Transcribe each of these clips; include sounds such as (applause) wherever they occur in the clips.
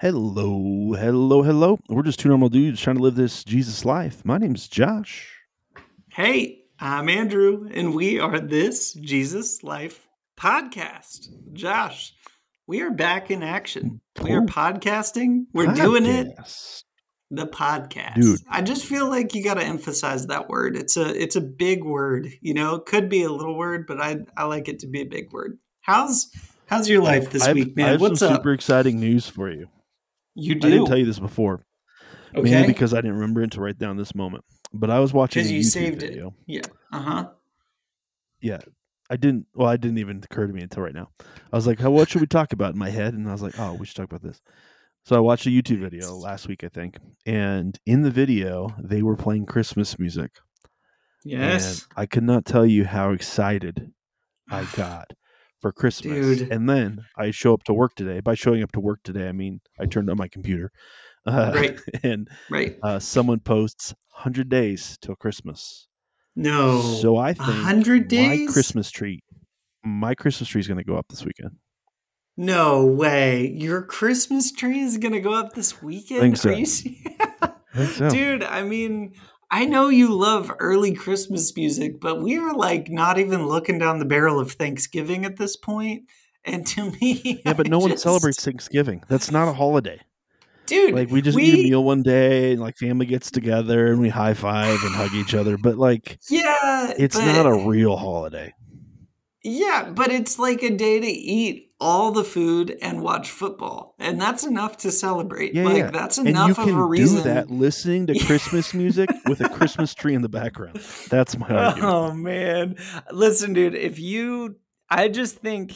Hello, hello, hello. We're just two normal dudes trying to live this Jesus life. My name's Josh. Hey, I'm Andrew, and we are this Jesus Life podcast. Josh, we are back in action. We are oh. podcasting. We're doing it. The podcast, Dude. I just feel like you got to emphasize that word. It's a it's a big word. You know, it could be a little word, but I I like it to be a big word. How's how's your life this I have, week, I man? have What's some up? super exciting news for you. You do. I didn't tell you this before, mainly okay because I didn't remember it to write down this moment. But I was watching a because you YouTube saved video. it. Yeah. Uh huh. Yeah, I didn't. Well, I didn't even occur to me until right now. I was like, "How- "What should we talk about?" In my head, and I was like, "Oh, we should talk about this." So I watched a YouTube video last week, I think, and in the video they were playing Christmas music. Yes. And I could not tell you how excited I (sighs) got for Christmas. Dude. And then I show up to work today. By showing up to work today, I mean I turned on my computer. Uh, Right. (laughs) And Right. uh, someone posts 100 days till Christmas. No. So I think 100 days? my? Christmas tree, my Christmas tree is going to go up this weekend. No way. Your Christmas tree is going to go up this weekend? Think so. Are you (laughs) se- I think so. Dude, I mean, I know you love early Christmas music, but we are like not even looking down the barrel of Thanksgiving at this point. And to me, (laughs) Yeah, but I no one celebrates Thanksgiving. That's not a holiday. Dude, Like we just eat a meal one day, and like family gets together and we high five and hug each other. But like Yeah, it's but- not a real holiday. Yeah, but it's like a day to eat all the food and watch football, and that's enough to celebrate. Yeah, like yeah. that's enough of a reason. do that listening to (laughs) Christmas music with a Christmas tree in the background. That's my argument. Oh man. Listen, dude, if you I just think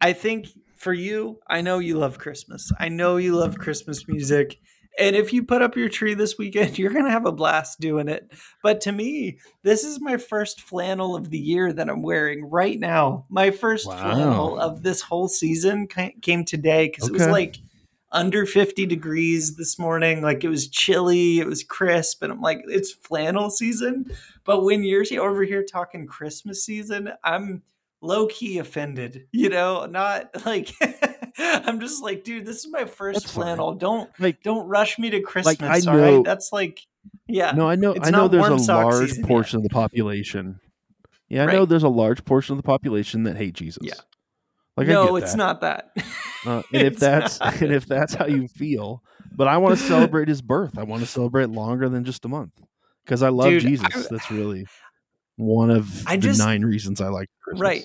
I think for you, I know you love Christmas. I know you love Christmas music. And if you put up your tree this weekend, (laughs) you're going to have a blast doing it. But to me, this is my first flannel of the year that I'm wearing right now. My first Wow. flannel of this whole season came today because it was like under 50 degrees this morning. Like it was chilly, it was crisp. And I'm like, it's flannel season. But when you're over here talking Christmas season, I'm low key offended. You know, not (laughs) like (laughs) I'm just like, dude, this is my first That's fine. flannel. Don't Like don't rush me to Christmas. I all right? That's like, yeah. no, I know it's I know there's a large season yet. portion of the population. Yeah, I know there's a large portion of the population that hate Jesus. Yeah. Like I no, it's that. not that. Uh, (laughs) and if that's not. (laughs) and if that's how you feel, but I want to celebrate his birth. I want to celebrate longer than just a month because I love Dude, I- Jesus. that's really one of I the just- nine reasons I like Christmas. Right.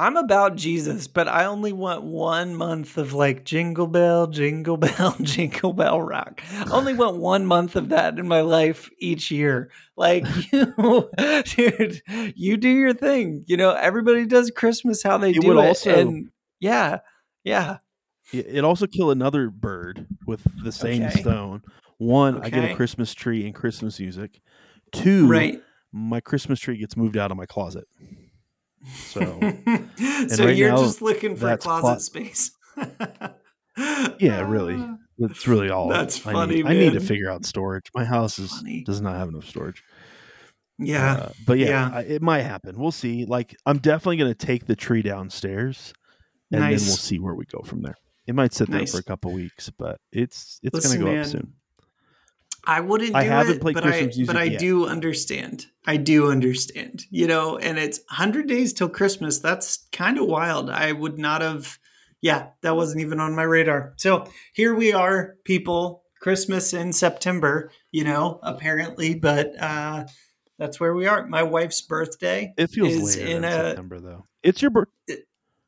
I'm about Jesus, but I only want one month of like jingle bell, jingle (laughs) bell, jingle bell rock. I only want one month of that in my life each year. Like (laughs) you, dude, you do your thing. You know, everybody does Christmas how they It do it. also- and yeah, yeah. It also kill another bird with the same Okay. stone. One, I get a Christmas tree and Christmas music. Two, Right. my Christmas tree gets moved out of my closet. So (laughs) so right you're now, just looking for closet clo- space. (laughs) Yeah, really. that's really (laughs) all. That's I funny, need. I need to figure out storage. My house is Funny. does not have enough storage. Yeah. Uh, but yeah, yeah. I, it might happen. We'll see. Like, I'm definitely going to take the tree downstairs, and then we'll see where we go from there. It might sit there for a couple weeks, but it's it's going to go man, up soon. I wouldn't do I haven't it, played but Christmas I, music but I yet. do understand. I do understand. You know, and it's 100 days till Christmas. That's kind of wild. I would not have yeah, that wasn't even on my radar. So, here we are, people, Christmas in September, you know, apparently, but uh that's where we are. My wife's birthday. It feels is later in in, a- September though. It's your birthday.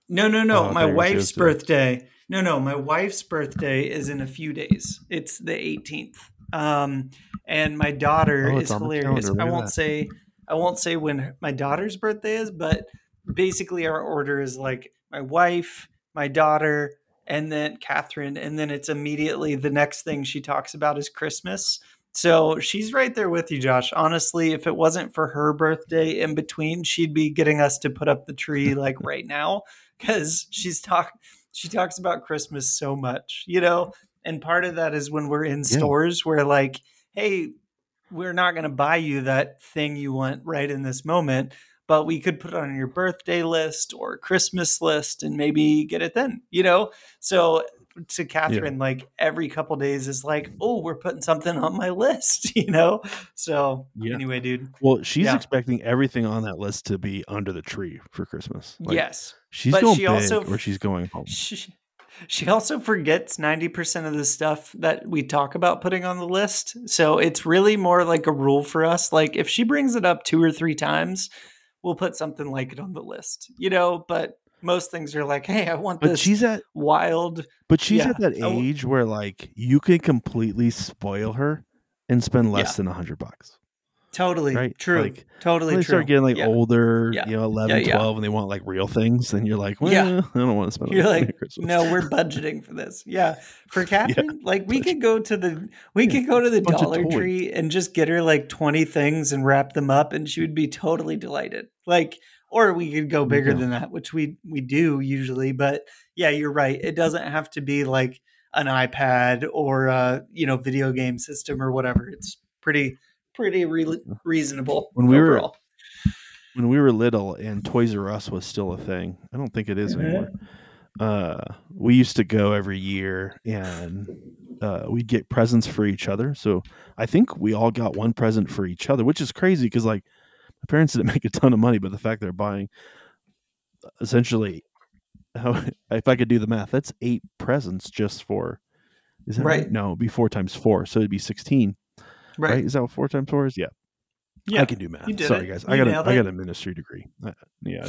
No, no, Oh, no. I my thought you were gonna say it was wife's birthday. No, no. My wife's birthday is in a few days. It's the 18th. Um, and my daughter Oh, is it's on the hilarious. I won't that. say I won't say when my daughter's birthday is, but basically our order is like my wife, my daughter, and then Catherine, and then it's immediately the next thing she talks about is Christmas. So she's right there with you, Josh. Honestly, if it wasn't for her birthday in between, she'd be getting us to put up the tree (laughs) like right now because she's talk she talks about Christmas so much, you know. And part of that is when we're in Yeah. stores, we're like, "Hey, we're not going to buy you that thing you want right in this moment, but we could put it on your birthday list or Christmas list and maybe get it then, you know? So to Catherine, like every couple days is like, oh, we're putting something on my (laughs) list, you know. So Yeah. anyway, dude. Well, she's Yeah. expecting everything on that list to be under the tree for Christmas. Like, yes, she's But going she big also- or she's going home. she, she also forgets 90% of the stuff that we talk about putting on the list. So it's really more like a rule for us. Like if she brings it up two or three times, we'll put something like it on the list, you know, but most things are like, hey, I want But this she's at wild. but she's Yeah. at that age where like you can completely spoil her and spend less Yeah. than a hundred bucks. Totally Right? true. Like, totally they true. start getting like Yeah. older, Yeah. you know, 11, Yeah, yeah. 12, and they want like real things, and you're like, well, Yeah. I don't want to spend You're like, (laughs) Christmas. no, we're budgeting for this. Yeah, for (laughs) Catherine, like we could go to the we could go to the Dollar. Tree and just get her like twenty things and wrap them up, and she would be totally delighted. Like, or we could go bigger than that, which we we do usually. But yeah, you're right. It doesn't have to be like an iPad or a you know video game system or whatever. It's pretty pretty re- reasonable When we were- when we were little and Toys R Us was still a thing. I don't think it is Mhm. anymore. Uh, we used to go every year and uh, we'd get presents for each other. So I think we all got one present for each other, which is crazy because like my parents didn't (laughs) make a ton of money, but the fact they're buying essentially, how, (laughs) if I could do the math, that's eight presents just for. Is that right? Right. No, it'd be four times four, so it'd be sixteen. Right? right. Is that what four times four is? Yeah. Yeah. I can do math. Sorry, it. guys. You I got a, I got a ministry degree. I- yeah,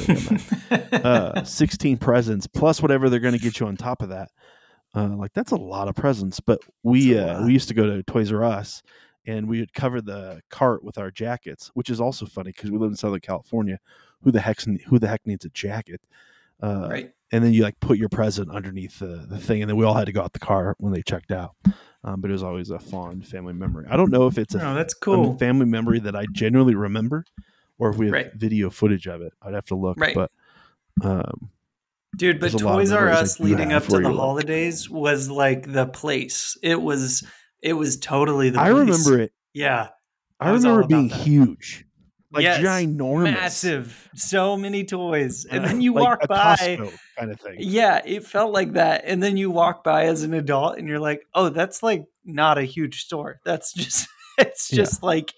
(laughs) uh, 16 presents plus whatever they're going to get you on top of that. Uh, like that's a lot of presents. But we uh, we used to go to Toys R Us and we would cover the cart with our jackets, which is also funny because we live in Southern California. Who the heck's who the heck needs a jacket? Uh, right. And then you like put your present underneath the, the thing, and then we all had to go out the car when they checked out. Um, but it was always a fond family memory. I don't know if it's a No, that's cool. family memory that I genuinely remember, or if we have Right. video footage of it. I'd have to look. Right. But um, Dude, but There's a lot of Toys R Us you leading up to the like- holidays was like the place. It was it was totally the I remember it. Yeah. I I remember being that. huge, like Yes, ginormous, Massive. So many toys. And Uh, then you like walk by. Costco kind of thing. Yeah, it felt like that. And then you walk by as an adult and you're like, oh, that's like not a huge store. That's just (laughs) it's Yeah. just like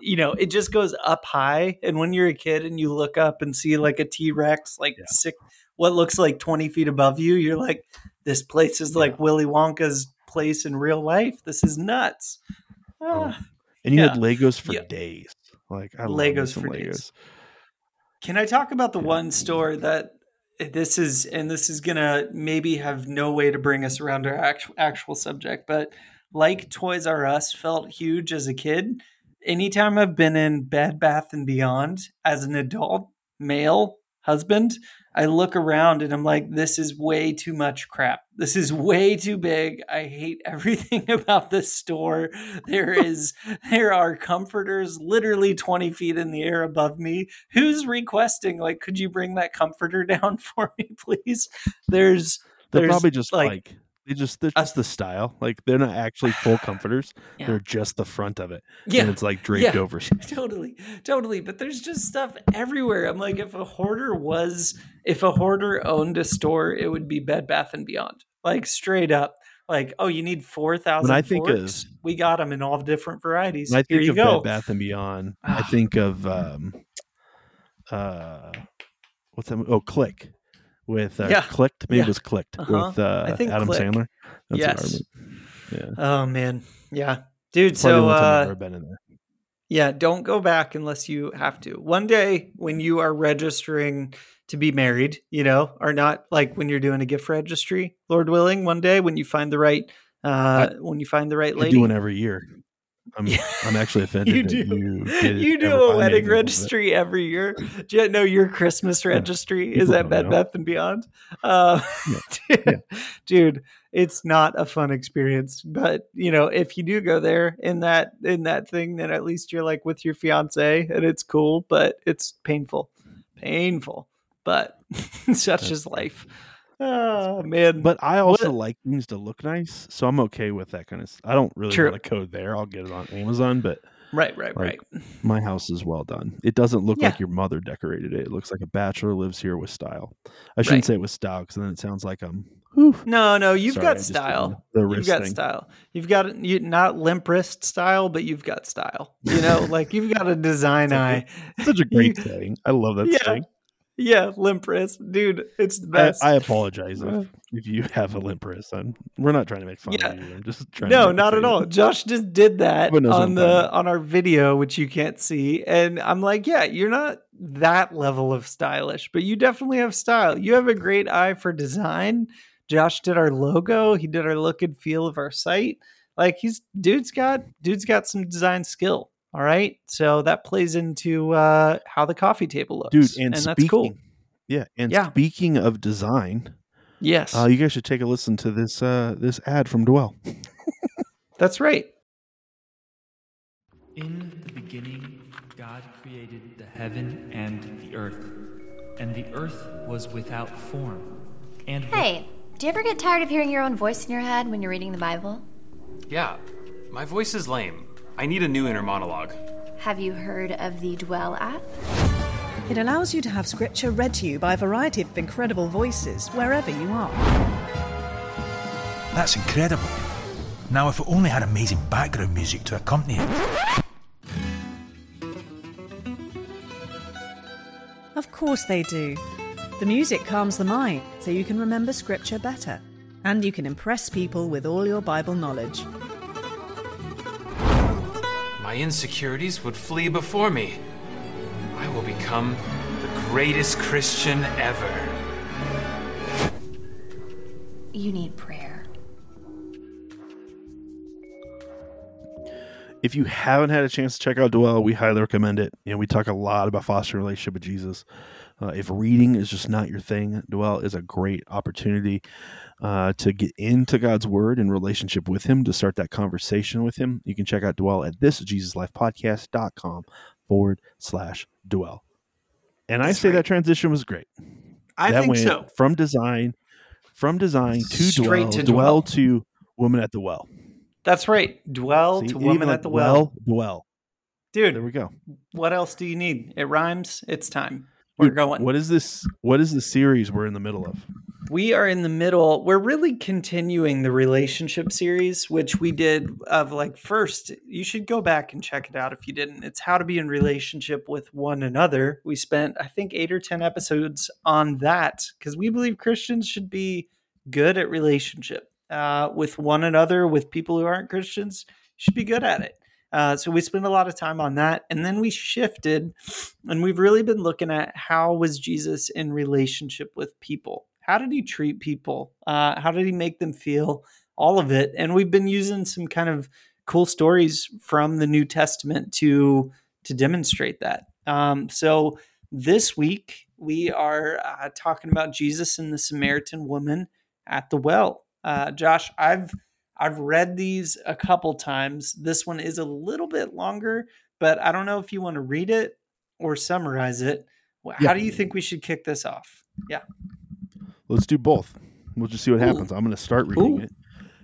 you know, it just goes up high. And when you're a kid and you look up and see like a T Rex, like Yeah. sick, what looks like 20 feet above you, you're like, this place is like Willy Wonka's place in real life. This is nuts. Ah. And you had Legos for Yeah. days. Like I Legos for Legos. days. Can I talk about the Yeah. one store that eh, this is, and this is gonna maybe have no way to bring us around our actual actual subject, but like Toys R Us felt huge as a kid. Anytime I've been in Bed Bath and Beyond as an adult male husband, I look around and I'm like, this is way too much crap. This is way too big. I hate everything (laughs) about this store. There (laughs) is there are comforters literally 20 feet in the air above me. Who's requesting, like, could you bring that comforter (laughs) down for me, please? There's They're There's, probably just like, like, they just they're just the style. Like they're not actually full (sighs) comforters. Yeah. They're just the front of it, yeah. and it's like draped Yeah. over. (laughs) totally totally but there's just stuff everywhere i'm like if a hoarder was if a hoarder owned a store it would be bed bath and beyond like straight up like oh you need 4000 When I think of- we got them in all different varieties When I here think you of go Bed Bath and Beyond, I (sighs) think of um, uh, what's that? Oh, Click with uh, Yeah. Clicked. Maybe Yeah. it was Clicked Uh-huh. with uh, I Adam Click. Sandler. what I Yes. remember. oh man yeah dude probably so uh been in there. Yeah, don't go back unless you have to. One day when you are registering to be married, you know, or not like when you're doing a gift registry, Lord willing, one day when you find the right uh when you find the right I lady. do one every year. I'm Yeah. I'm actually (laughs) offended. you do. You, You do a wedding anything like that. registry every year. Do you know your Christmas registry is at Bed know. Bath and Beyond? Uh, (laughs) dude, dude, it's not a fun experience. But you know, if you do go there in that in that thing, then at least you're like with your fiance and it's cool. But it's painful, painful. But (laughs) such is life. Oh man, But I also What- like things to look nice, so I'm okay with that kind of. I don't really True. want to code there. I'll get it on Amazon, but right, right, like, right. my house is well done. It doesn't look Yeah. like your mother decorated it. It looks like a bachelor lives here with style. I shouldn't Right. say it with style because then it sounds like I'm Whew. No, no, you've Sorry, got just did the- style. you've got thing. style. You've got you not limp wrist style, but you've got style. You know, (laughs) like you've got a design eye. Such a great You-. I love that Yeah. Yeah, limp wrist, dude. It's the best. I apologize Uh, if, if you have a limp wrist. I'm, we're not trying to make fun Yeah. of you. I'm just trying. no, not at all. Josh just did that Everyone knows what on I'm the on our video, which you can't see, and I'm like, yeah, you're not that level of stylish, but you definitely have style. You have a great eye for design. Josh did our logo. He did our look and feel of our site. Like he's dude's got dude's got some design skill. All right, so that plays into uh, how the coffee table looks, dude. And, and speaking, that's cool. yeah, and Yeah. speaking of design, Yes, uh, you guys should take a listen to this uh, this ad from Dwell. (laughs) that's right. In the beginning, God created the heaven and the earth. And the earth was without form. And Hey, do you ever get tired of hearing your own voice in your head when you're reading the Bible? Yeah, my voice is lame. I need a new inner monologue. Have you heard of the Dwell app? It allows you to have scripture read to you by a variety of incredible voices wherever you are. That's incredible. Now, if it only had amazing background music to accompany it. Of course they do. The music calms the mind so you can remember scripture better. And you can impress people with all your Bible knowledge. My insecurities would flee before me. I will become the greatest Christian ever. You need prayer. If you haven't had a chance to check out Dwell, we highly recommend it. You know, we talk a lot about fostering a relationship with Jesus. Uh, if reading is just not your thing, Dwell is a great opportunity uh, to get into God's Word and relationship with Him, to start that conversation with Him. You can check out Dwell at thisjesuslifepodcast.com forward slash Dwell. And I say right. that transition was great. I that think so. From design, from design to Straight Dwell, to Dwell Dwell. to Woman at the Well. That's right. Dwell See, to woman like at the well. Dwell. Dude, There we go. what else do you need? It rhymes. It's time. We're going. What is this? What is the series we're in the middle of? We are in the middle. We're really continuing the relationship series, which we did of like first. You should go back and check it out if you didn't. It's how to be in relationship with one another. We spent, I think, eight or 10 episodes on that because we believe Christians should be good at relationship uh, with one another, with people who aren't Christians. Should be good at it. Uh, so we spent a lot of time on that, and then we shifted, and we've really been looking at how was Jesus in relationship with people. How did he treat people? Uh, how did he make them feel? All of it, and we've been using some kind of cool stories from the New Testament to to demonstrate that. Um, so this week we are uh, talking about Jesus and the Samaritan woman at the well. Uh, Josh, I've I've read these a couple times. This one is a little bit longer, but I don't know if you want to read it or summarize it. How Yeah. do you think we should kick this off? Yeah. Let's do both. We'll just see what Ooh. happens. I'm going to start reading Ooh. it,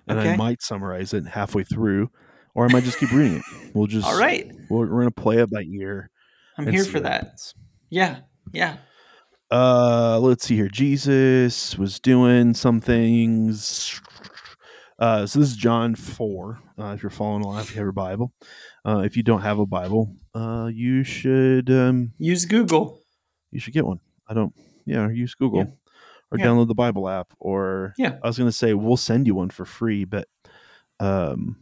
and I might summarize it halfway through, or I might just keep reading it. We'll just All right. We're, we're going to play it by ear. I'm here for that. happens. Yeah. Yeah. Uh, let's see here. Jesus was doing some things. Uh, so this is John four. Uh, if you're following along, if you have your Bible, uh, if you don't have a Bible, uh, you should um, Use Google. you should get one. I don't. Yeah, use Google Yeah. or Yeah. download the Bible app. Or Yeah. I was going to say we'll send you one for free, but um,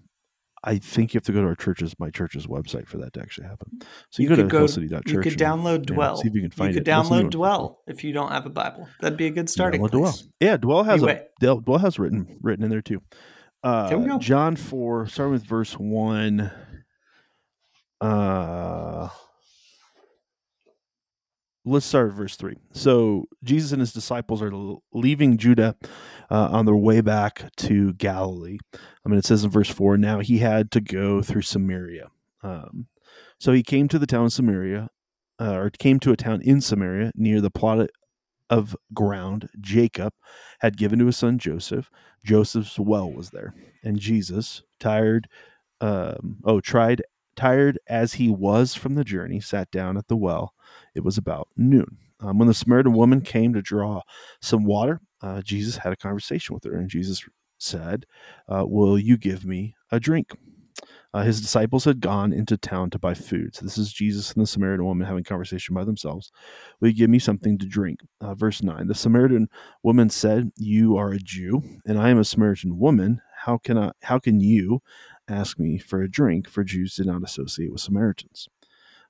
I think you have to go to our church's my church's website for that to actually happen. So you, go could to go- hillcity.church. You could and, download yeah, Dwell. see if you can find you could it. You download. Dwell if you don't have a Bible. That'd be a good starting Download place. Dwell. Yeah, Dwell has Anyway. a Dwell has written written in there too. Uh, There we go. John four, starting with verse one. Uh, let's start at verse three. So Jesus and his disciples are leaving Judah uh, on their way back to Galilee. I mean, it says in verse four. Now he had to go through Samaria. Um, so he came to the town of Samaria, uh, or came to a town in Samaria near the plot of ground Jacob had given to his son Joseph. Joseph's well was there, and Jesus, tired, um, oh, tried, tired as he was from the journey, sat down at the well. It was about noon. Um, when the Samaritan woman came to draw some water, uh, Jesus had a conversation with her, and Jesus said, uh, Will you give me a drink? Uh, his disciples had gone into town to buy food. So this is Jesus and the Samaritan woman having conversation by themselves. Will you give me something to drink? Uh, verse 9 The Samaritan woman said, You are a Jew, and I am a Samaritan woman. How can I how can you ask me for a drink? For Jews did not associate with Samaritans.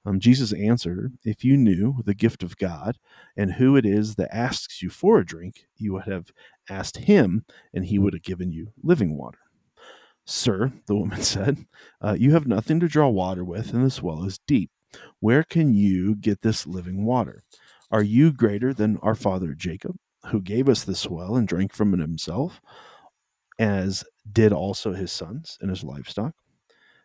Um, Jesus answered, If you knew the gift of God and who it is that asks you for a drink, you would have asked him, and he would have given you living water. Sir, the woman (laughs) said, uh, You have nothing to draw water with, and this well is deep. Where can you get this living water? Are you greater than our father Jacob, who gave us this well and drank from it himself, as did also his sons and his livestock?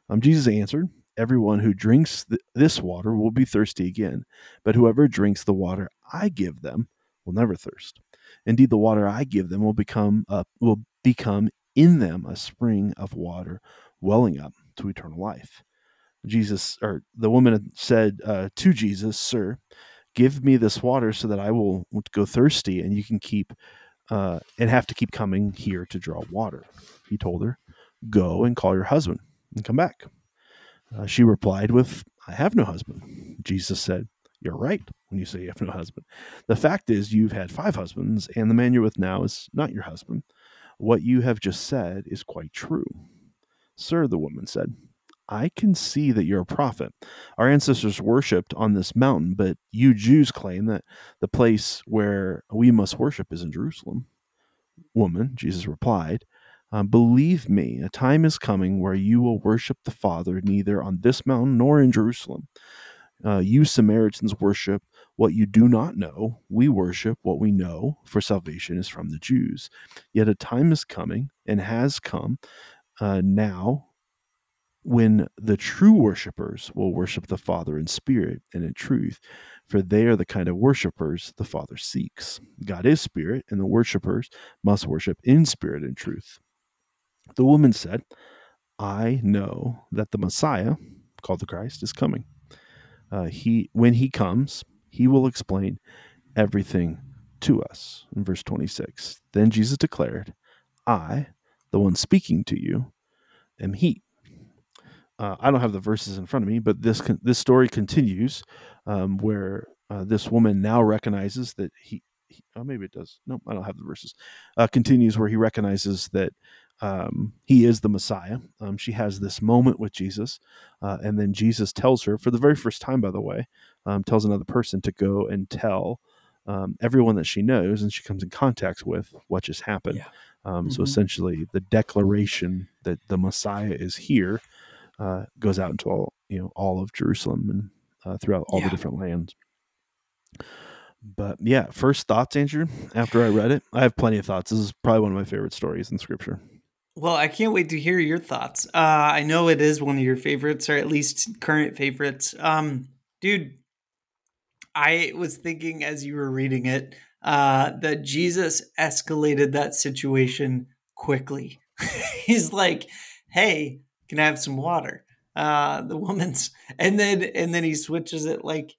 Um, Jesus answered, Everyone who drinks th- this water will be thirsty again, but whoever drinks the water I give them will never thirst. Indeed, the water I give them will become uh, will become in them a spring of water welling up to eternal life. Jesus, or the woman said uh, to Jesus, Sir, give me this water so that I will go thirsty and you can keep uh, and have to keep coming here to draw water. He told her, Go and call your husband and come back. Uh, she replied with, I have no husband. Jesus said, You're right when you say you have no husband. The fact is, you've had five husbands, and the man you're with now is not your husband. What you have just said is quite true. Sir, the woman said, I can see that you're a prophet. Our ancestors worshipped on this mountain, but you Jews claim that the place where we must worship is in Jerusalem. Woman, Jesus replied, uh, Believe me, a time is coming where you will worship the Father neither on this mountain nor in Jerusalem. Uh, you Samaritans worship what you do not know. We worship what we know, for salvation is from the Jews. Yet a time is coming and has come uh, now when the true worshippers will worship the Father in spirit and in truth, for they are the kind of worshippers the Father seeks. God is spirit, and the worshippers must worship in spirit and truth. The woman said, I know that the Messiah, called the Christ, is coming. Uh, he, when he comes, he will explain everything to us. In verse 26, then Jesus declared, I, the one speaking to you, am he. Uh, I don't have the verses in front of me, but this this story continues um, where uh, this woman now recognizes that he, he, oh maybe it does no I don't have the verses uh, continues where he recognizes that um, he is the Messiah. Um, she has this moment with Jesus, uh, and then Jesus tells her, for the very first time, by the way, um, tells another person to go and tell um, everyone that she knows and she comes in contact with what just happened. Yeah. Um, Mhm. So essentially, the declaration that the Messiah is here uh, goes out into all you know all of Jerusalem and uh, throughout all Yeah. the different lands. But yeah, first thoughts, Andrew. After I read it, I have plenty of thoughts. This is probably one of my favorite stories in Scripture. Well, I can't wait to hear your thoughts. Uh, I know it is one of your favorites, or at least current favorites. Um, dude, I was thinking as you were reading it uh, that Jesus escalated that situation quickly. (laughs) He's like, "Hey, can I have some water?" Uh, the woman's, and then and then he switches it like,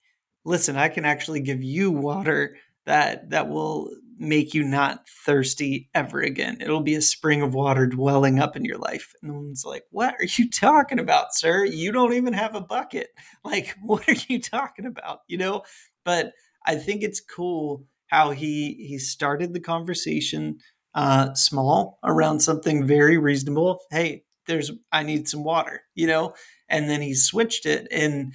"Listen, I can actually give you water that that will make you not thirsty ever again. It'll be a spring of water dwelling up in your life." And woman's like, "What are you (laughs) talking about, sir? You don't even have a bucket. (laughs) Like, (laughs) what are you talking about? You know?" But I think it's cool how he he started the conversation uh, small around something very reasonable. Hey, there's I need some water, you know, and then he switched it and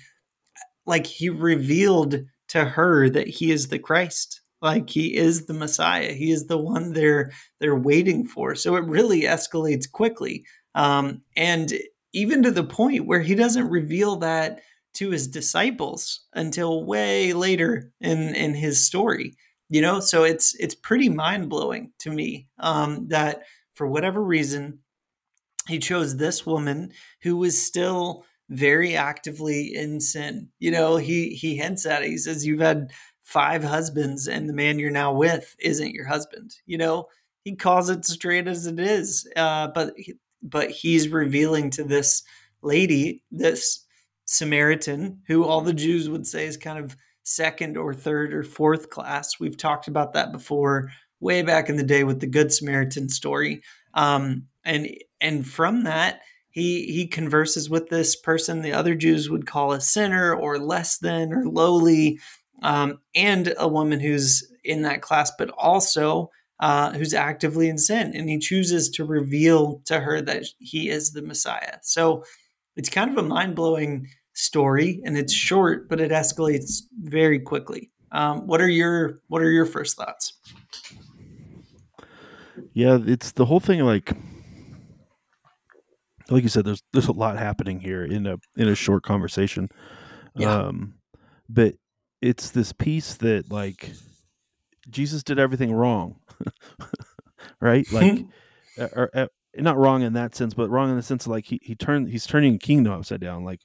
like he revealed to her that he is the Christ. Like he is the Messiah. He is the one they're they're waiting for. So it really escalates quickly. Um, and even to the point where he doesn't reveal that to his disciples until way later in in his story. You know, so it's it's pretty mind blowing to me um, that for whatever reason he chose this woman who was still very actively in sin. You know, he he hints at it. He says, "You've had five husbands, and the man you're now with isn't your husband." You know, he calls it straight as it is. Uh, but but he's revealing to this lady, this Samaritan, who all the Jews would say is kind of second or third or fourth class. We've talked about that before way back in the day with the Good Samaritan story. Um, and and from that, he he converses with this person the other Jews would call a sinner or less than or lowly, um, and a woman who's in that class, but also uh, who's actively in sin, and he chooses to reveal to her that he is the Messiah. So it's kind of a mind blowing story, and it's short, but it escalates very quickly. Um, what are your What are your first thoughts? Yeah, it's the whole thing. Like, like you said, there's there's a lot happening here in a in a short conversation. Yeah. Um, but it's this piece that like Jesus did everything wrong, (laughs) right? Like, (laughs) uh, or, uh, not wrong in that sense, but wrong in the sense of like he he turned he's turning kingdom upside down. Like,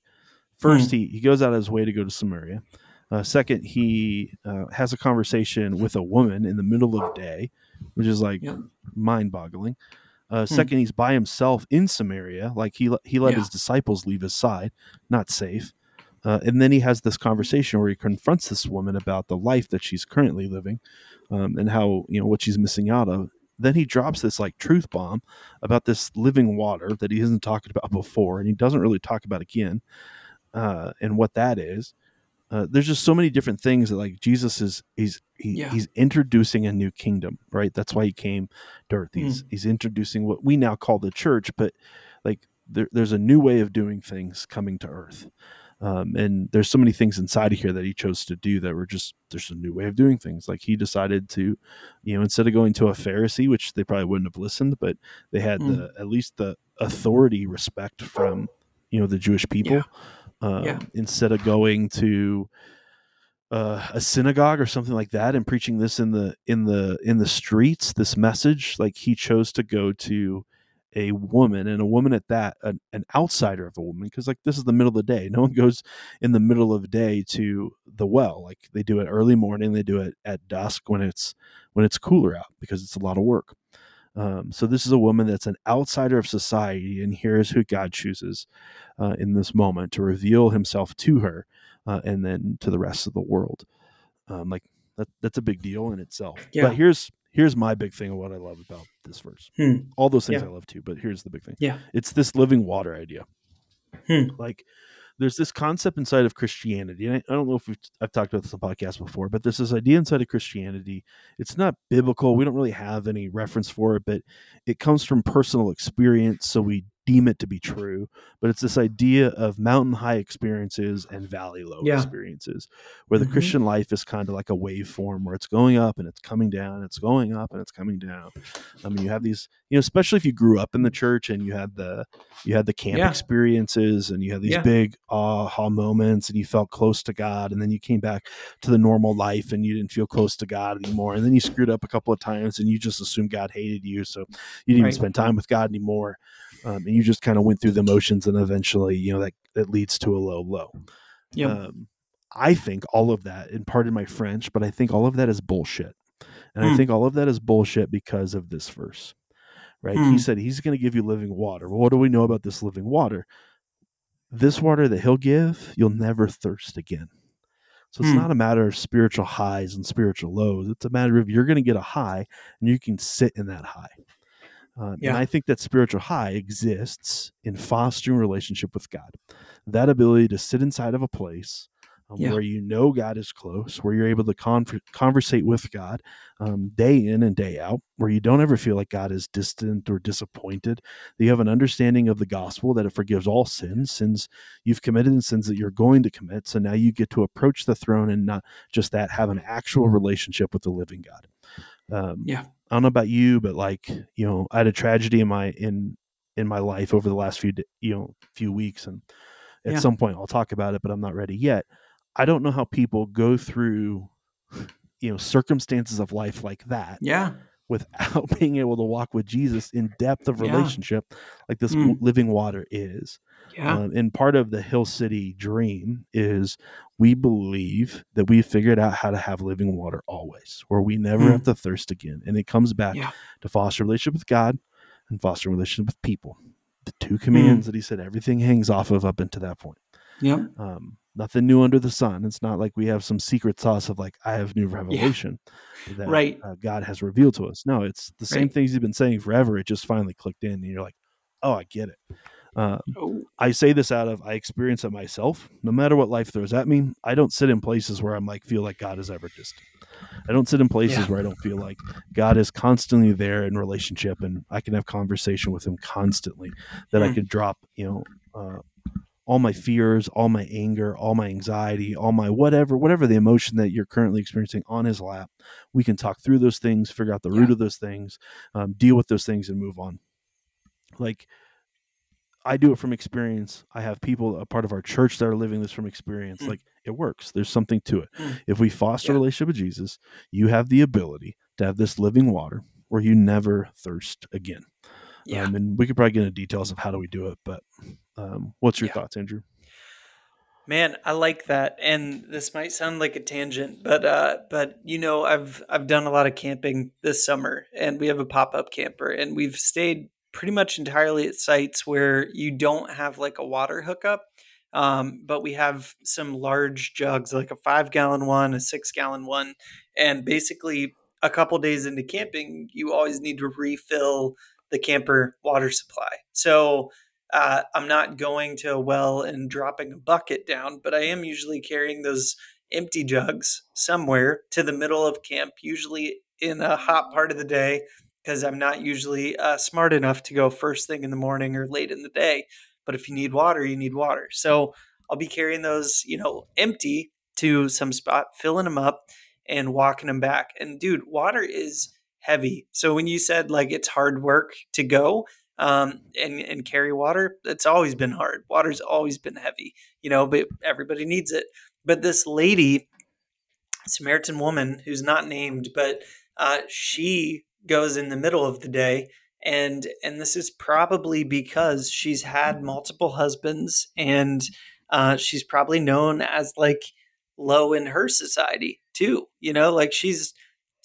first he he goes out of his way to go to Samaria. Uh, second, he uh, has a conversation with a woman in the middle of day, which is like Yep. mind-boggling. Uh, Second, he's by himself in Samaria, like he he let Yeah. his disciples leave his side, not safe. Uh, and then he has this conversation where he confronts this woman about the life that she's currently living, um, and how you know what she's missing out of. Then he drops this like truth bomb about this living water that he hasn't talked about before, and he doesn't really talk about again, uh, and what that is. Uh, there's just so many different things that like Jesus is he's he, Yeah. he's introducing a new kingdom, right? That's why he came to earth. He's he's introducing what we now call the church, but like there, there's a new way of doing things coming to earth. Um, and there's so many things inside of here that he chose to do that were just there's a new way of doing things. Like he decided to, you know, instead of going to a Pharisee, which they probably wouldn't have listened, but they had Mm. the at least the authority respect from you know the Jewish people. Um, Yeah. Instead of going to uh, a synagogue or something like that and preaching this in the in the in the streets, this message, like he chose to go to a woman and a woman at that an, an outsider of a woman because like this is the middle of the day. No one (laughs) goes in the middle of the day to the well. Like they do it early morning they do it at dusk when it's when it's cooler out because it's a lot of work. Um, so this is a woman that's an outsider of society and here's who god chooses uh, in this moment to reveal himself to her uh, and then to the rest of the world. Um, like that, that's a big deal in itself. Yeah. but here's here's my big thing of what i love about this verse Hmm. all those things Yeah. i love too but here's the big thing Yeah. it's this living water idea Hmm. like there's this concept inside of christianity and I, I don't know if we've, i've talked about this on the podcast before but there's this idea inside of christianity it's not biblical we don't really have any reference for it but it comes from personal experience so we deem it to be true but it's this idea of mountain high experiences and valley low Yeah. experiences where the Mhm. christian life is kind of like a waveform where it's going up and it's coming down it's going up and it's coming down i mean you have these you know especially if you grew up in the church and you had the you had the camp Yeah. experiences and you had these Yeah. big aha moments and you felt close to god and then you came back to the normal life and you didn't feel close to god anymore and then you screwed up a couple of times and you just assumed god hated you so you didn't Right. even spend time with god anymore um, and you just kind of went through the motions and eventually you know that that leads to a low low Yep. um, I think all of that, and pardon my French, but I think all of that is bullshit. And I Hmm. think all of that is bullshit because of this verse, right? Hmm. He said he's going to give you living water. Well, what do we know about this living water? This water that he'll give, you'll never thirst again. So it's Hmm. not a matter of spiritual highs and spiritual lows. It's a matter of you're going to get a high and you can sit in that high. Um, Yeah. And I think that spiritual high exists in fostering relationship with God. That ability to sit inside of a place um, Yeah. where you know God is close, where you're able to con- conversate with God um, day in and day out, where you don't ever feel like God is distant or disappointed. That you have an understanding of the gospel that it forgives all sins, sins you've committed and sins that you're going to commit. So now you get to approach the throne and not just that, have an actual relationship with the living God. Um, Yeah. I don't know about you, but like you know, I had a tragedy in my in in my life over the last few you know few weeks, and at Yeah. some point I'll talk about it, but I'm not ready yet. I don't know how people go through you know circumstances of life like that Yeah. Without (laughs) being able to walk with Jesus in depth of Yeah. relationship like this Mm. living water is. Yeah. Um, and part of the Hill City dream is we believe that we figured out how to have living water always, where we never Hmm. have to thirst again. And it comes back Yeah. to foster relationship with God and foster relationship with people. The two Hmm. commands that he said everything hangs off of up until that point. Yep. Um, nothing new under the sun. It's not like we have some secret sauce of like I have new revelation that Right. uh, God has revealed to us. No, it's the same Right. things He's been saying forever. It just finally clicked in, and you're like, oh, I get it. Um, Oh, I say this out of I experience it myself. No matter what life throws at me, I don't sit in places where I'm like feel like God is ever distant. I don't sit in places Yeah. where I don't feel like God is constantly there in relationship, and I can have conversation with Him constantly. That I Hmm. could drop, you know, uh, all my fears, all my anger, all my anxiety, all my whatever, whatever the emotion that you're currently experiencing on His lap. We can talk through those things, figure out the root Yeah. of those things, um, deal with those things, and move on. Like I do it from experience. I have people a part of our church that are living this from experience. Mm. Like it works. There's something to it. Mm. If we foster a relationship with Jesus, you have the ability to have this living water where you never thirst again. yeah. Um, and we could probably get into details of how do we do it, but um, what's your Yeah. thoughts, Andrew? Man, I like that. And this might sound like a tangent, but uh but you know, I've I've done a lot of camping this summer and we have a pop-up camper and we've stayed pretty much entirely at sites where you don't have like a water hookup. Um, but we have some large jugs, like a five gallon one, a six gallon one, and basically a couple days into camping, you always need to refill the camper water supply. So uh, I'm not going to a well and dropping a bucket down, but I am usually carrying those empty jugs somewhere to the middle of camp, usually in a hot part of the day, because I'm not usually uh, smart enough to go first thing in the morning or late in the day. But if you need water, you need water. So I'll be carrying those, you know, empty to some spot, filling them up and walking them back. And dude, water is heavy. So when you said like it's hard work to go, um, and and carry water. It's always been hard. Water's always been heavy, you know, but everybody needs it. But this lady, Samaritan woman, who's not named, but uh, she goes in the middle of the day, and and this is probably because she's had multiple husbands, and uh, she's probably known as like low in her society too. You know, like she's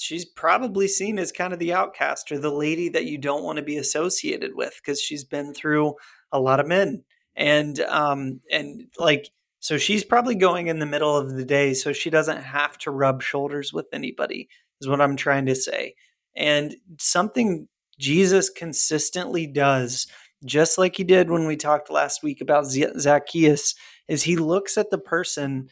she's probably seen as kind of the outcast or the lady that you don't want to be associated with because she's been through a lot of men. And um and like so she's probably going in the middle of the day so she doesn't have to rub shoulders with anybody is what i'm trying to say. And something jesus consistently does just like he did when we talked last week about zacchaeus is he looks at the person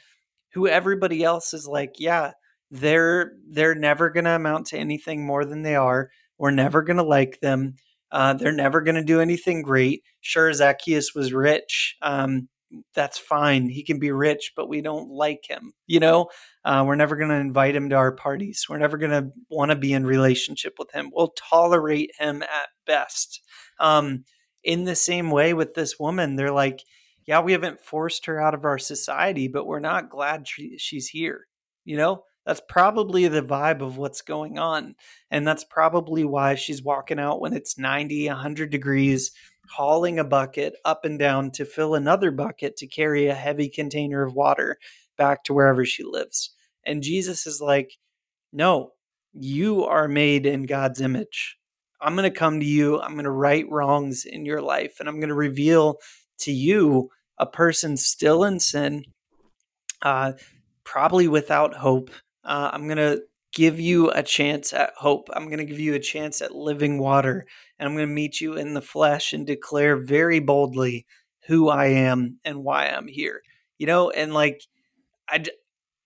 who everybody else is like yeah they're they're never going to amount to anything more than they are. We're never going to like them. Uh, they're never going to do anything great. Sure, Zacchaeus was rich. Um, that's fine. He can be rich, but we don't like him. You know, uh, we're never going to invite him to our parties. We're never going to want to be in relationship with him. We'll tolerate him at best. Um, in the same way with this woman, they're like, yeah, we haven't forced her out of our society, but we're not glad she, she's here. You know, that's probably the vibe of what's going on. And that's probably why she's walking out when it's 90, 100 degrees, hauling a bucket up and down to fill another bucket to carry a heavy container of water back to wherever she lives. And Jesus is like, No, you are made in God's image. I'm going to come to you. I'm going to right wrongs in your life. And I'm going to reveal to you a person still in sin, uh, probably without hope. Uh, I'm going to give you a chance at hope. I'm going to give you a chance at living water. And I'm going to meet you in the flesh and declare very boldly who I am and why I'm here. You know, and like, I,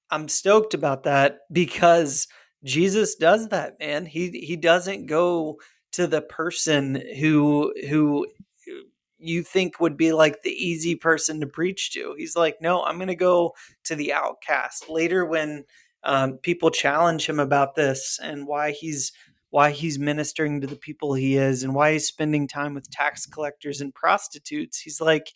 I'm stoked about that (laughs) because Jesus does that, man. He he doesn't go to the person who who you think would be like the easy person to preach to. He's like, no, I'm going to go to the outcast. Later, when um, people challenge him about this and why he's why he's ministering to the people he is and why he's spending time with tax collectors and prostitutes, he's like,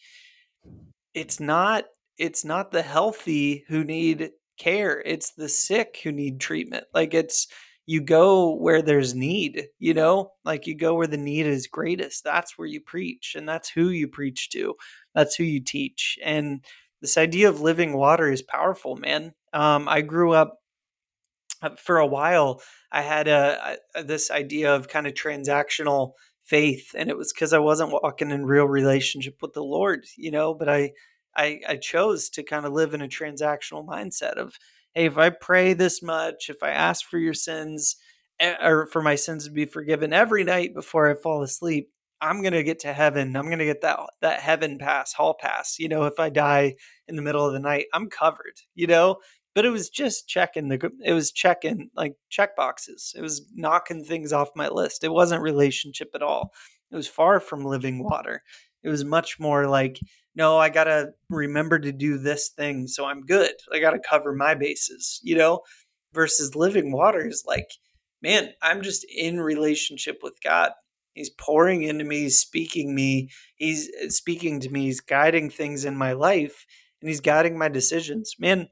it's not it's not the healthy who need care. It's the sick who need treatment. Like it's you go where there's need you know? Like you go where the need is greatest. That's where you preach and that's who you preach to. That's who you teach. And this idea of living water is powerful man. Um, i grew up for a while i had a, a this idea of kind of transactional faith and it was because i wasn't walking in real relationship with the lord you know but i I, I chose to kind of live in a transactional mindset of, hey, if I pray this much, if I ask for your sins eh, or for my sins to be forgiven every night before I fall asleep, I'm gonna get to heaven. I'm gonna get that that heaven pass, hall pass. You know, if I die in the middle of the night, I'm covered. You know, but it was just checking the it was checking like check boxes. It was knocking things off my list. It wasn't relationship at all. It was far from living water. It was much more like, no, I got to remember to do this thing so I'm good. I got to cover my bases, you know, versus living water is like, man, I'm just in relationship with God. He's pouring into me, he's speaking me, he's uh, speaking to me, he's guiding things in my life, and he's guiding my decisions. Man,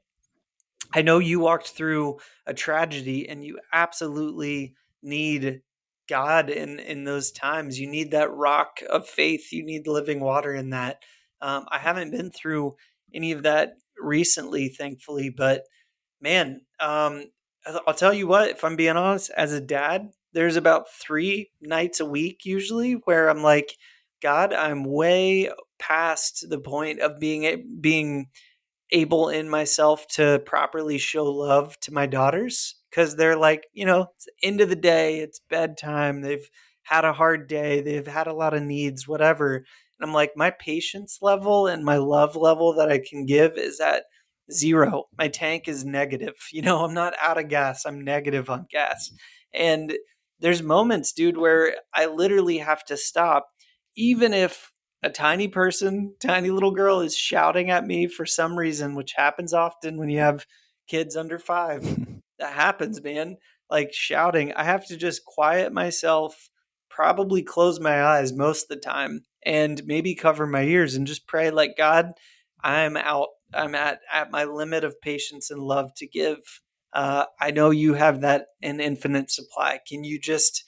I know you walked through a tragedy and you absolutely need God in in those times. You need that rock of faith. You need living water in that. Um, I haven't been through any of that recently, thankfully, but man, um, I'll tell you what. If I'm being honest, as a dad, there's about three nights a week usually where I'm like, God, I'm way past the point of being being able in myself to properly show love to my daughters because they're like, you know, it's end of the day, it's bedtime, they've had a hard day, they've had a lot of needs, whatever. And I'm like, my patience level and my love level that I can give is at zero. My tank is negative. (laughs) You know, I'm not out of gas, I'm negative on gas. And there's moments, dude, where I literally have to stop, even if a tiny person, tiny little girl is shouting at me for some reason, which happens often when you have kids under five. (laughs) that happens, man. Like shouting, I have to just quiet myself, probably close my eyes most of the time, and maybe cover my ears and just pray, like, God, I'm out. I'm at, at my limit of patience and love to give. Uh, I know you have that in infinite supply. Can you just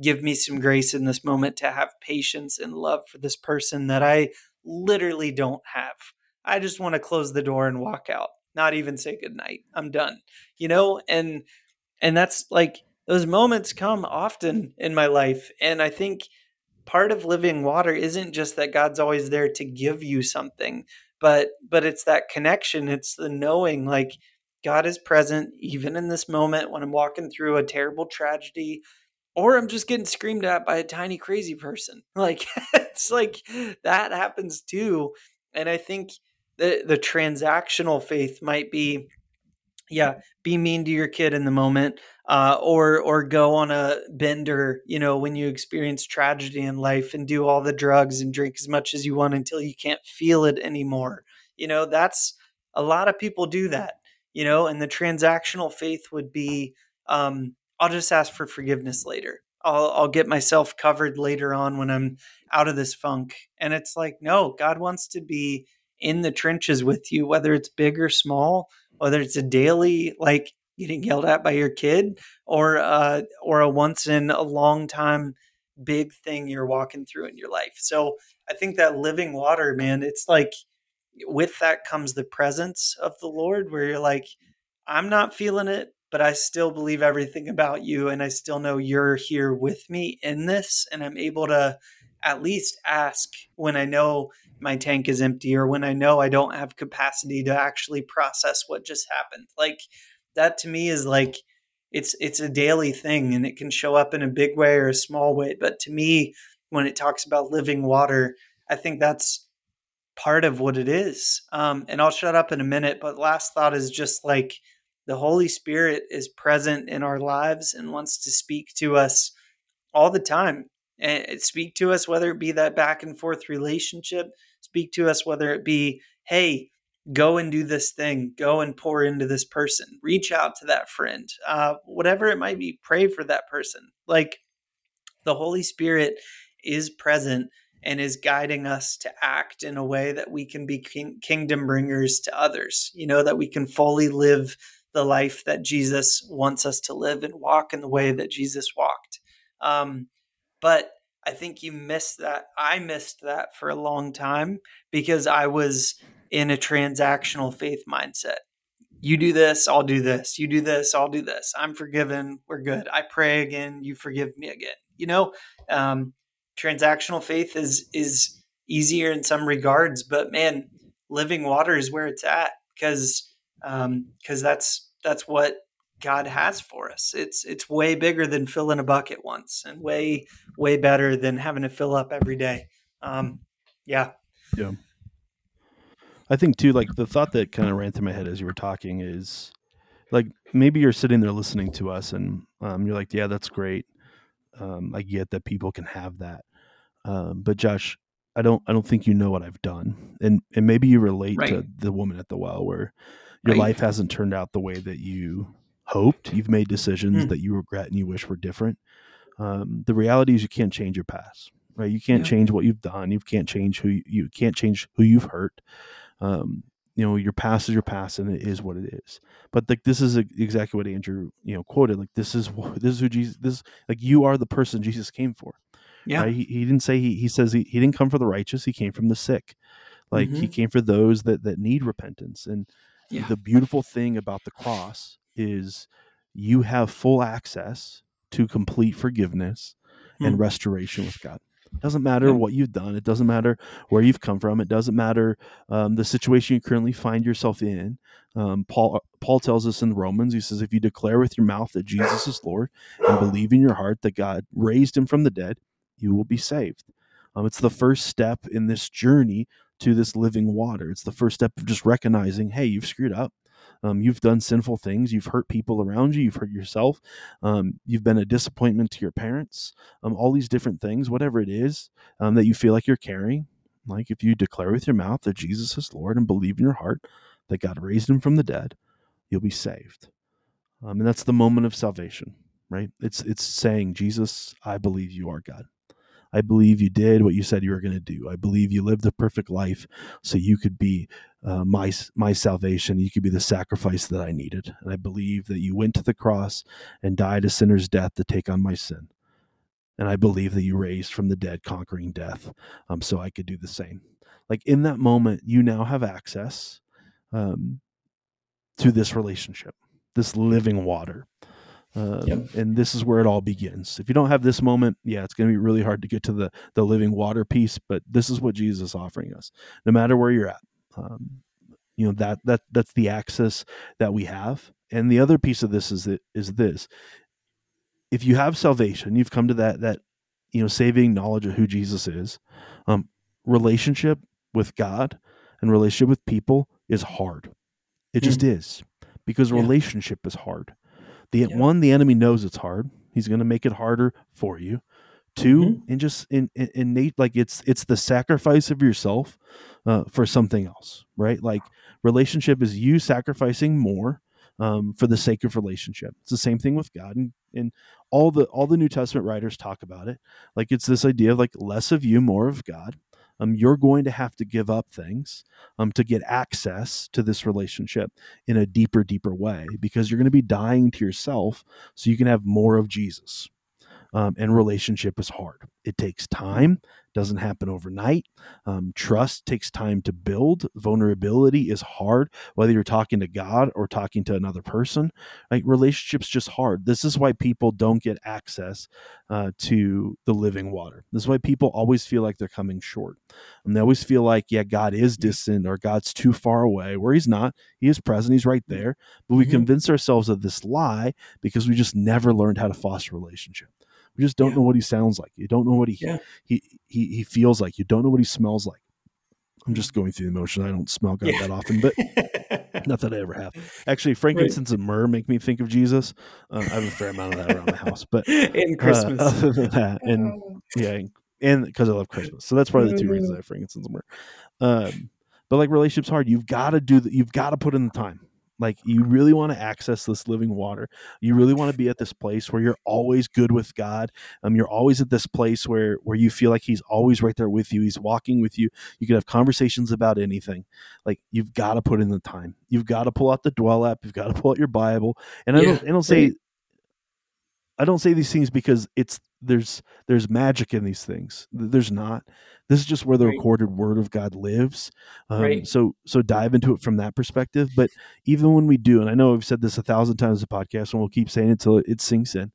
give me some grace in this moment to have patience and love for this person that I literally don't have. I just want to close the door and walk out, not even say goodnight. I'm done. You know, and and that's like those moments come often in my life and I think part of living water isn't just that God's always there to give you something, but but it's that connection, it's the knowing like God is present even in this moment when I'm walking through a terrible tragedy or I'm just getting screamed at by a tiny crazy person. (laughs) Like it's like that happens too. And I think the the transactional faith might be yeah, be mean to your kid in the moment uh, or or go on a bender, you know, when you experience tragedy in life and do all the drugs and drink as much as you want until you can't feel it anymore. You know, that's a lot of people do that, you know, and the transactional faith would be um, I'll just ask for forgiveness later. I'll I'll get myself covered later on when I'm out of this funk. And it's like, no, God wants to be in the trenches with you, whether it's big or small, whether it's a daily like getting yelled at by your kid or uh or a once in a long time big thing you're walking through in your life. So I think that living water, man, it's like with that comes the presence of the Lord where you're like, I'm not feeling it, but I still believe everything about you and I still know you're here with me in this and I'm able to at least ask when I know my tank is empty or when I know I don't have capacity to actually process what just happened. Like that to me is like it's it's a daily thing and it can show up in a big way or a small way, but to me when it talks about living water, I think that's part of what it is. Um, and I'll shut up in a minute, but last thought is just like the Holy Spirit is present in our lives and wants to speak to us all the time. And speak to us, whether it be that back and forth relationship, speak to us, whether it be, hey, go and do this thing, go and pour into this person, reach out to that friend, uh, whatever it might be, pray for that person. Like the Holy Spirit is present and is guiding us to act in a way that we can be king- kingdom bringers to others, you know, that we can fully live the life that Jesus wants us to live and walk in the way that Jesus walked. Um, but I think you missed that. I missed that for a long time because I was in a transactional faith mindset. You do this, I'll do this. You do this, I'll do this. I'm forgiven. We're good. I pray again. You forgive me again. You know, um, transactional faith is is easier in some regards, but man, living water is where it's at because because that's that's what God has for us. It's it's way bigger than filling a bucket once, and way way better than having to fill up every day. Um, yeah, Yeah. I think too, like the thought that kind of ran through my head as you were talking is like maybe you're sitting there listening to us and um, you're like, yeah, that's great. Um, I get that people can have that. Um, but Josh, I don't, I don't think you know what I've done. And, and maybe you relate to the woman at the well where your Right. life hasn't turned out the way that you hoped. You've made decisions Hmm. that you regret and you wish were different. Um, the reality is you can't change your past, right? You can't Yeah. change what you've done. You can't change who you, you can't change who you've hurt. Um, you know, your past is your past, and it is what it is. But like this is exactly what Andrew, you know, quoted. Like this is this is who Jesus. This like you are the person Jesus came for. yeah, Right? He, he didn't say he, he says he, he didn't come for the righteous. He came from the sick. Like he Mhm. came for those that that need repentance. And Yeah. the beautiful thing about the cross is you have full access to complete forgiveness and Hmm. restoration with God. It doesn't matter Yeah. what you've done. It doesn't matter where you've come from. It doesn't matter um, the situation you currently find yourself in. Um, Paul Paul tells us in Romans. He says, "If you declare with your mouth that Jesus is Lord and believe in your heart that God raised him from the dead, you will be saved." Um, it's the first step in this journey to this living water. It's the first step of just recognizing, hey, you've screwed up. Um, you've done sinful things. You've hurt people around you. You've hurt yourself. Um, you've been a disappointment to your parents. Um, all these different things, whatever it is um, that you feel like you're carrying. Like if you declare with your mouth that Jesus is Lord and believe in your heart that God raised him from the dead, you'll be saved. Um, and that's the moment of salvation, right? It's it's saying, Jesus, I believe you are God. I believe you did what you said you were going to do. I believe you lived a perfect life so you could be uh, my my salvation. You could be the sacrifice that I needed. And I believe that you went to the cross and died a sinner's death to take on my sin. And I believe that you raised from the dead, conquering death, um, so I could do the same. Like in that moment, you now have access um, to this relationship, this living water. Um, Yep. And this is where it all begins. If you don't have this moment, yeah, it's going to be really hard to get to the the living water piece. But this is what Jesus is offering us, no matter where you're at. Um, you know that that that's the access that we have. And the other piece of this is that is this: if you have salvation, you've come to that that you know saving knowledge of who Jesus is. Um, relationship with God and relationship with people is hard. It just is because Yeah. relationship is hard. The Yeah. one, the enemy knows it's hard. He's going to make it harder for you. 2 Mhm. and just in, in innate, like it's it's the sacrifice of yourself uh, for something else, right? Like relationship is you sacrificing more um, for the sake of relationship. It's the same thing with God, and, and all the all the New Testament writers talk about it. Like it's this idea of like less of you, more of God. Um, you're going to have to give up things um, to get access to this relationship in a deeper, deeper way because you're going to be dying to yourself so you can have more of Jesus. Um, and relationship is hard. It takes time, doesn't happen overnight. Um, trust takes time to build. Vulnerability is hard, whether you're talking to God or talking to another person. Like relationships just hard. This is why people don't get access uh, to the living water. This is why people always feel like they're coming short. And they always feel like, yeah, God is distant or God's too far away, where He's not. He is present, He's right there. But we Mhm. convince ourselves of this lie because we just never learned how to foster relationship. We just don't Yeah. know what He sounds like. You don't know what He, Yeah. he, he, he feels like. You don't know what He smells like. I'm just going through the motion. I don't smell God Yeah. that often, but (laughs) not that I ever have. Actually, frankincense and myrrh make me think of Jesus. Uh, I have a fair amount of that around the house, but in uh, Christmas. other than that, and (laughs) yeah, and because I love Christmas, so that's probably the two reasons I have frankincense and myrrh. Um, but like relationships hard, you've got to do that. You've got to put in the time. Like you really want to access this living water. You really want to be at this place where you're always good with God. Um, you're always at this place where where you feel like He's always right there with you. He's walking with you. You can have conversations about anything. Like you've got to put in the time. You've got to pull out the Dwell app. You've got to pull out your Bible. And I Yeah, don't I don't say. I don't say these things because it's there's there's magic in these things. There's not. This is just where the Right. recorded word of God lives. Um, Right. So so dive into it from that perspective. But even when we do, and I know we've said this a thousand times in the podcast, and we'll keep saying it until it, it sinks in.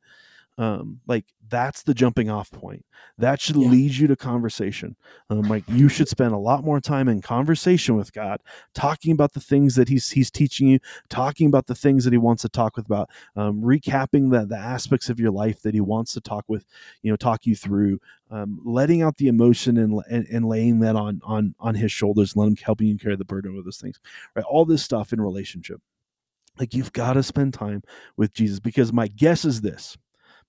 Um, like that's the jumping off point. That should Yeah. lead you to conversation. Um, like you should spend a lot more time in conversation with god talking about the things that he's he's teaching you talking about the things that he wants to talk with about um, recapping the, the aspects of your life that he wants to talk with you know talk you through um, letting out the emotion and, and and laying that on on on his shoulders let him helping you carry the burden of those things right? All this stuff in relationship. Like you've got to spend time with jesus because my guess is this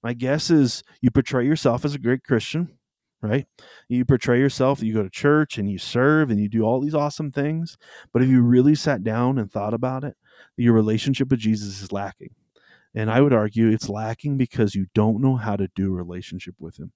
my guess is you portray yourself as a great christian right? You portray yourself you go to church and you serve and you do all these awesome things but if you really sat down and thought about it your relationship with jesus is lacking. And i would argue it's lacking because you don't know how to do a relationship with him.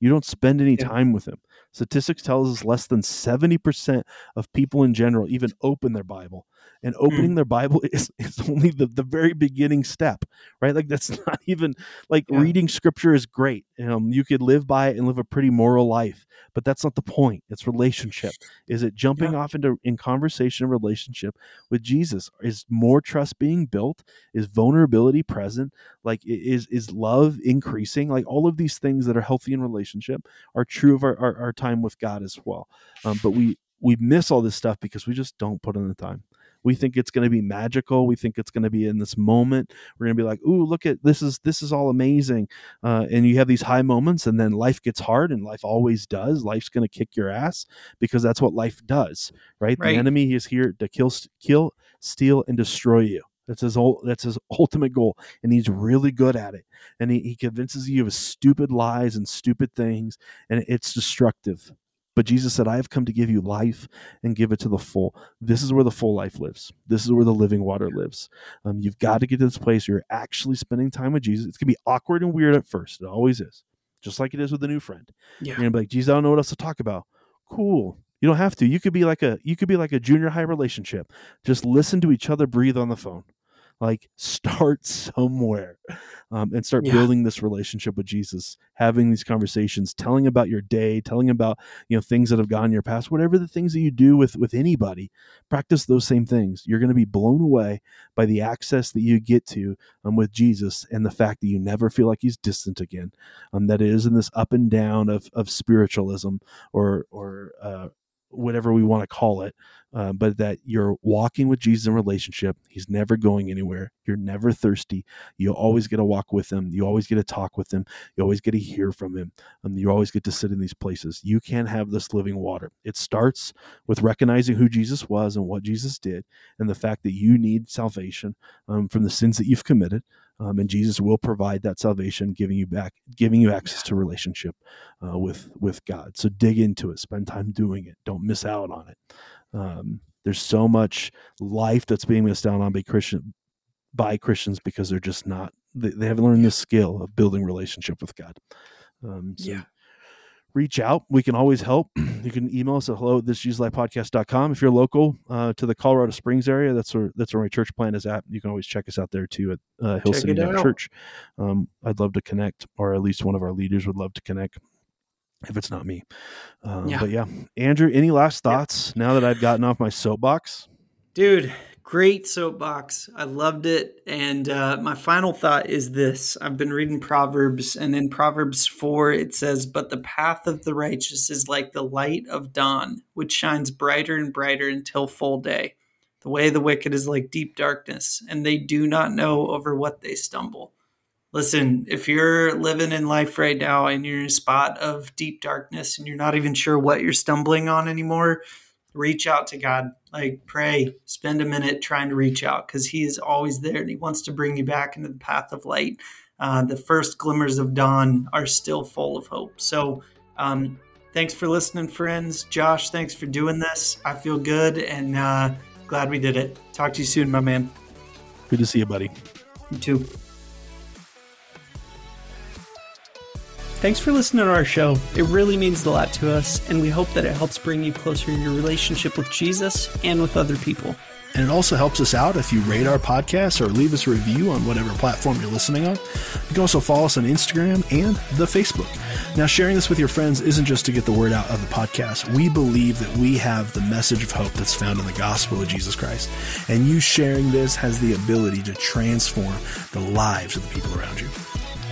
You don't spend any Yeah. time with him. Statistics tells us less than 70% of people in general even open their bible and opening their bible (laughs) is, is only the, the very beginning step right? Like that's (laughs) not even like Yeah. reading scripture is great um, you could live by it and live a pretty moral life but that's not the point it's relationship. Is it jumping off into in conversation and relationship with jesus? Is more trust being built? Is vulnerability present? Like is is love increasing? Like all of these things that are healthy in relationship are true of our, our, our time with god as well. Um, but we we miss all this stuff because we just don't put in the time we think it's going to be magical. We think it's going to be in this moment. We're going to be like ooh look at this is this is all amazing. Uh, and you have these high moments and then life gets hard and life always does. Life's going to kick your ass because that's what life does right, Right. the enemy is here to kill kill steal and destroy you. That's his whole that's his (laughs) ultimate goal and he's really good at it. And he, he convinces you of stupid lies and stupid things and it's destructive but jesus said i have come to give you life and give it to the full. This is where the full life lives. This is where the living water lives. Um, you've got to get to this place where you're actually spending time with jesus. It's going to be awkward and weird at first. It always is. Just like it is with a new friend. Yeah. you're gonna be like jesus i don't know what else to talk about. Cool. You don't have to. You could be like a you could be like a junior high relationship. Just listen to each other breathe on the phone like start (laughs) somewhere um, and start Yeah. building this relationship with jesus having these conversations telling about your day telling about you know things that have gone in your past whatever the things that you do with with anybody practice those same things you're going to be blown away by the access that you get to um, with jesus and the fact that you never feel like he's distant again um, that it isn't this up and down of of spiritualism or or uh, whatever we want to call it uh, but that you're walking with Jesus in relationship. He's never going anywhere. You're never thirsty. You always get to walk with him. You always get to talk with him. You always get to hear from him. Um, you always get to sit in these places. You can't have this living water. It starts with recognizing who Jesus was and what Jesus did, and the fact that you need salvation um, from the sins that you've committed. Um, and Jesus will provide that salvation, giving you back, giving you access to relationship uh, with with God. So dig into it. Spend time doing it. Don't miss out on it. Um, there's so much life that's being missed out on by Christian by Christians because they're just not they, they haven't learned the skill of building relationship with God. Um, so Yeah. Reach out. We can always help. (clears throat) You can email us at hello at thisjesuslifepodcast.com. If you're local uh, to the Colorado Springs area, that's where that's where my church plan is at. You can always check us out there too at uh, Hill Check City. Church. Um, I'd love to connect, or at least one of our leaders would love to connect. If it's not me, um, Yeah. but yeah, Andrew. Any last thoughts now that I've gotten off my soapbox? Dude, great soapbox. I loved it. And uh, my final thought is this I've been reading Proverbs, and in Proverbs 4, it says, But the path of the righteous is like the light of dawn, which shines brighter and brighter until full day. The way of the wicked is like deep darkness, and they do not know over what they stumble. Listen, if you're living in life right now and you're in a spot of deep darkness and you're not even sure what you're stumbling on anymore, reach out to God. Like pray, spend a minute trying to reach out because He is always there and He wants to bring you back into the path of light. Uh, the first glimmers of dawn are still full of hope. So, um, thanks for listening, friends. Josh, thanks for doing this. I feel good and uh, glad we did it. Talk to you soon, my man. Good to see you, buddy. You too. Thanks for listening to our show. It really means a lot to us, and we hope that it helps bring you closer in your relationship with Jesus and with other people. And it also helps us out if you rate our podcast or leave us a review on whatever platform you're listening on. You can also follow us on Instagram and the Facebook. Now, sharing this with your friends isn't just to get the word out of the podcast. We believe that we have the message of hope that's found in the gospel of Jesus Christ. And you sharing this has the ability to transform the lives of the people around you.